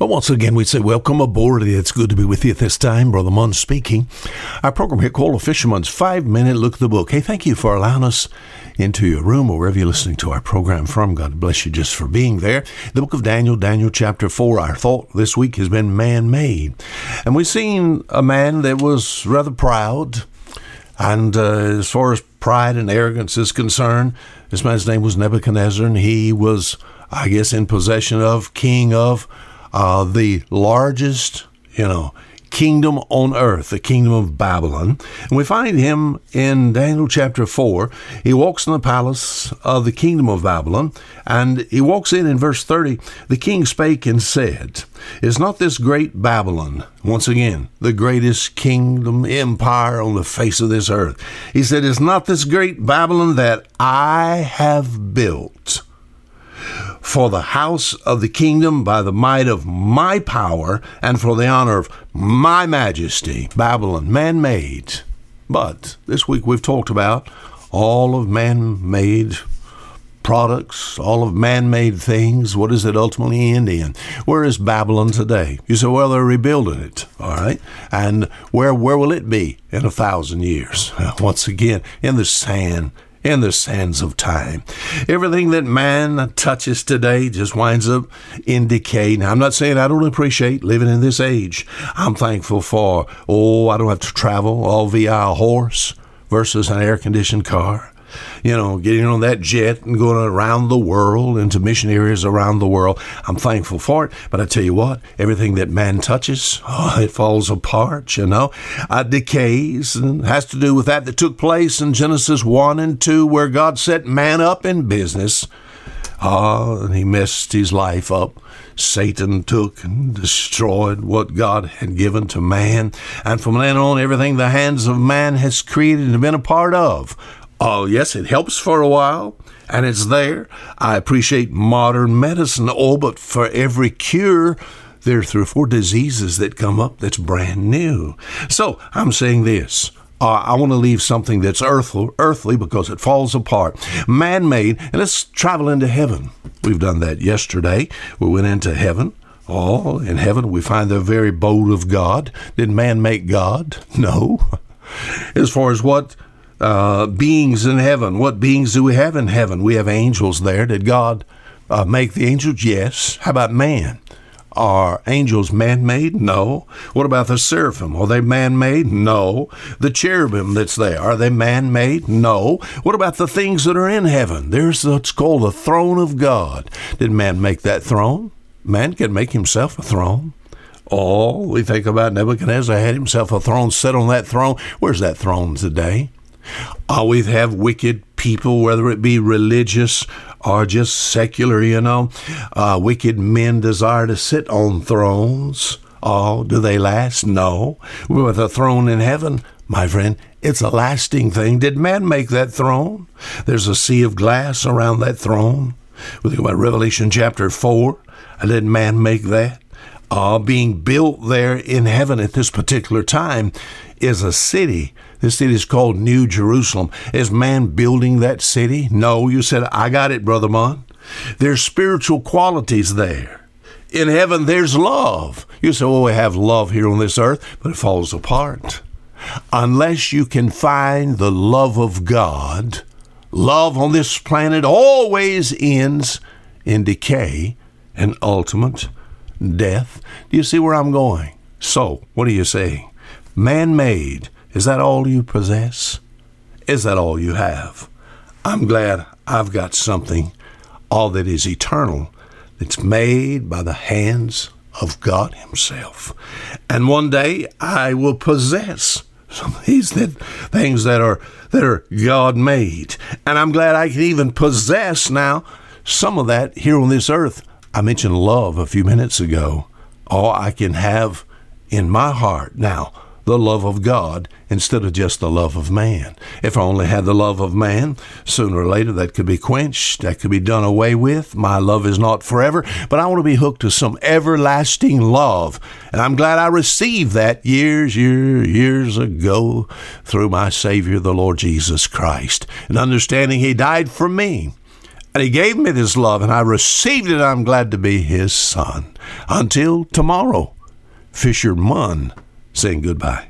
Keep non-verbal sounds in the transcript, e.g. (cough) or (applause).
Well, once again, we say welcome aboard. It's good to be with you at this time. Brother Munn speaking. Our program here called A Fisherman's Five Minute Look at the Book. Hey, thank you for allowing us into your room or wherever you're listening to our program from. God bless you just for being there. The book of Daniel, Daniel chapter 4. Our thought this week has been man made. And we've seen a man that was rather proud. And uh, as far as pride and arrogance is concerned, this man's name was Nebuchadnezzar, and he was, I guess, in possession of, king of, uh, the largest, you know, kingdom on earth, the kingdom of Babylon. And we find him in Daniel chapter 4. He walks in the palace of the kingdom of Babylon, and he walks in in verse 30. The king spake and said, Is not this great Babylon, once again, the greatest kingdom, empire on the face of this earth? He said, Is not this great Babylon that I have built? For the house of the kingdom by the might of my power and for the honor of my majesty. Babylon, man made. But this week we've talked about all of man made products, all of man made things. What does it ultimately end in? Where is Babylon today? You say, well, they're rebuilding it, all right? And where, where will it be in a thousand years? (laughs) Once again, in the sand in the sands of time. Everything that man touches today just winds up in decay. Now, I'm not saying I don't appreciate living in this age. I'm thankful for, oh, I don't have to travel all via a horse versus an air conditioned car you know, getting on that jet and going around the world into mission areas around the world. I'm thankful for it. But I tell you what, everything that man touches, oh, it falls apart, you know, uh, decays and has to do with that that took place in Genesis 1 and 2, where God set man up in business. Ah, and he messed his life up. Satan took and destroyed what God had given to man. And from then on, everything the hands of man has created and been a part of Oh, yes, it helps for a while and it's there. I appreciate modern medicine. Oh, but for every cure, there are three or four diseases that come up that's brand new. So I'm saying this. Uh, I want to leave something that's earthly, earthly because it falls apart, man made, and let's travel into heaven. We've done that yesterday. We went into heaven. Oh, in heaven we find the very abode of God. Did man make God? (laughs) No. As far as what uh, beings in heaven. What beings do we have in heaven? We have angels there. Did God uh, make the angels? Yes. How about man? Are angels man made? No. What about the seraphim? Are they man made? No. The cherubim that's there, are they man made? No. What about the things that are in heaven? There's what's called the throne of God. Did man make that throne? Man can make himself a throne. Oh, we think about Nebuchadnezzar had himself a throne, set on that throne. Where's that throne today? Always have wicked people, whether it be religious or just secular, you know. Uh, wicked men desire to sit on thrones. Oh, do they last? No. With a throne in heaven, my friend, it's a lasting thing. Did man make that throne? There's a sea of glass around that throne. We think about Revelation chapter 4. Did man make that? Uh, being built there in heaven at this particular time is a city this city is called New Jerusalem. Is man building that city? No, you said, I got it, Brother Mon. There's spiritual qualities there. In heaven, there's love. You say, well, we have love here on this earth, but it falls apart. Unless you can find the love of God, love on this planet always ends in decay and ultimate death. Do you see where I'm going? So, what do you say? Man made is that all you possess? Is that all you have? I'm glad I've got something, all that is eternal, that's made by the hands of God Himself. And one day I will possess some of these that, things that are that are God made. And I'm glad I can even possess now some of that here on this earth. I mentioned love a few minutes ago. All I can have in my heart now the love of God instead of just the love of man. If I only had the love of man, sooner or later that could be quenched, that could be done away with. My love is not forever, but I want to be hooked to some everlasting love. And I'm glad I received that years, years, years ago through my Savior, the Lord Jesus Christ, and understanding He died for me And he gave me this love, and I received it. I'm glad to be his son. Until tomorrow, Fisher Munn saying goodbye.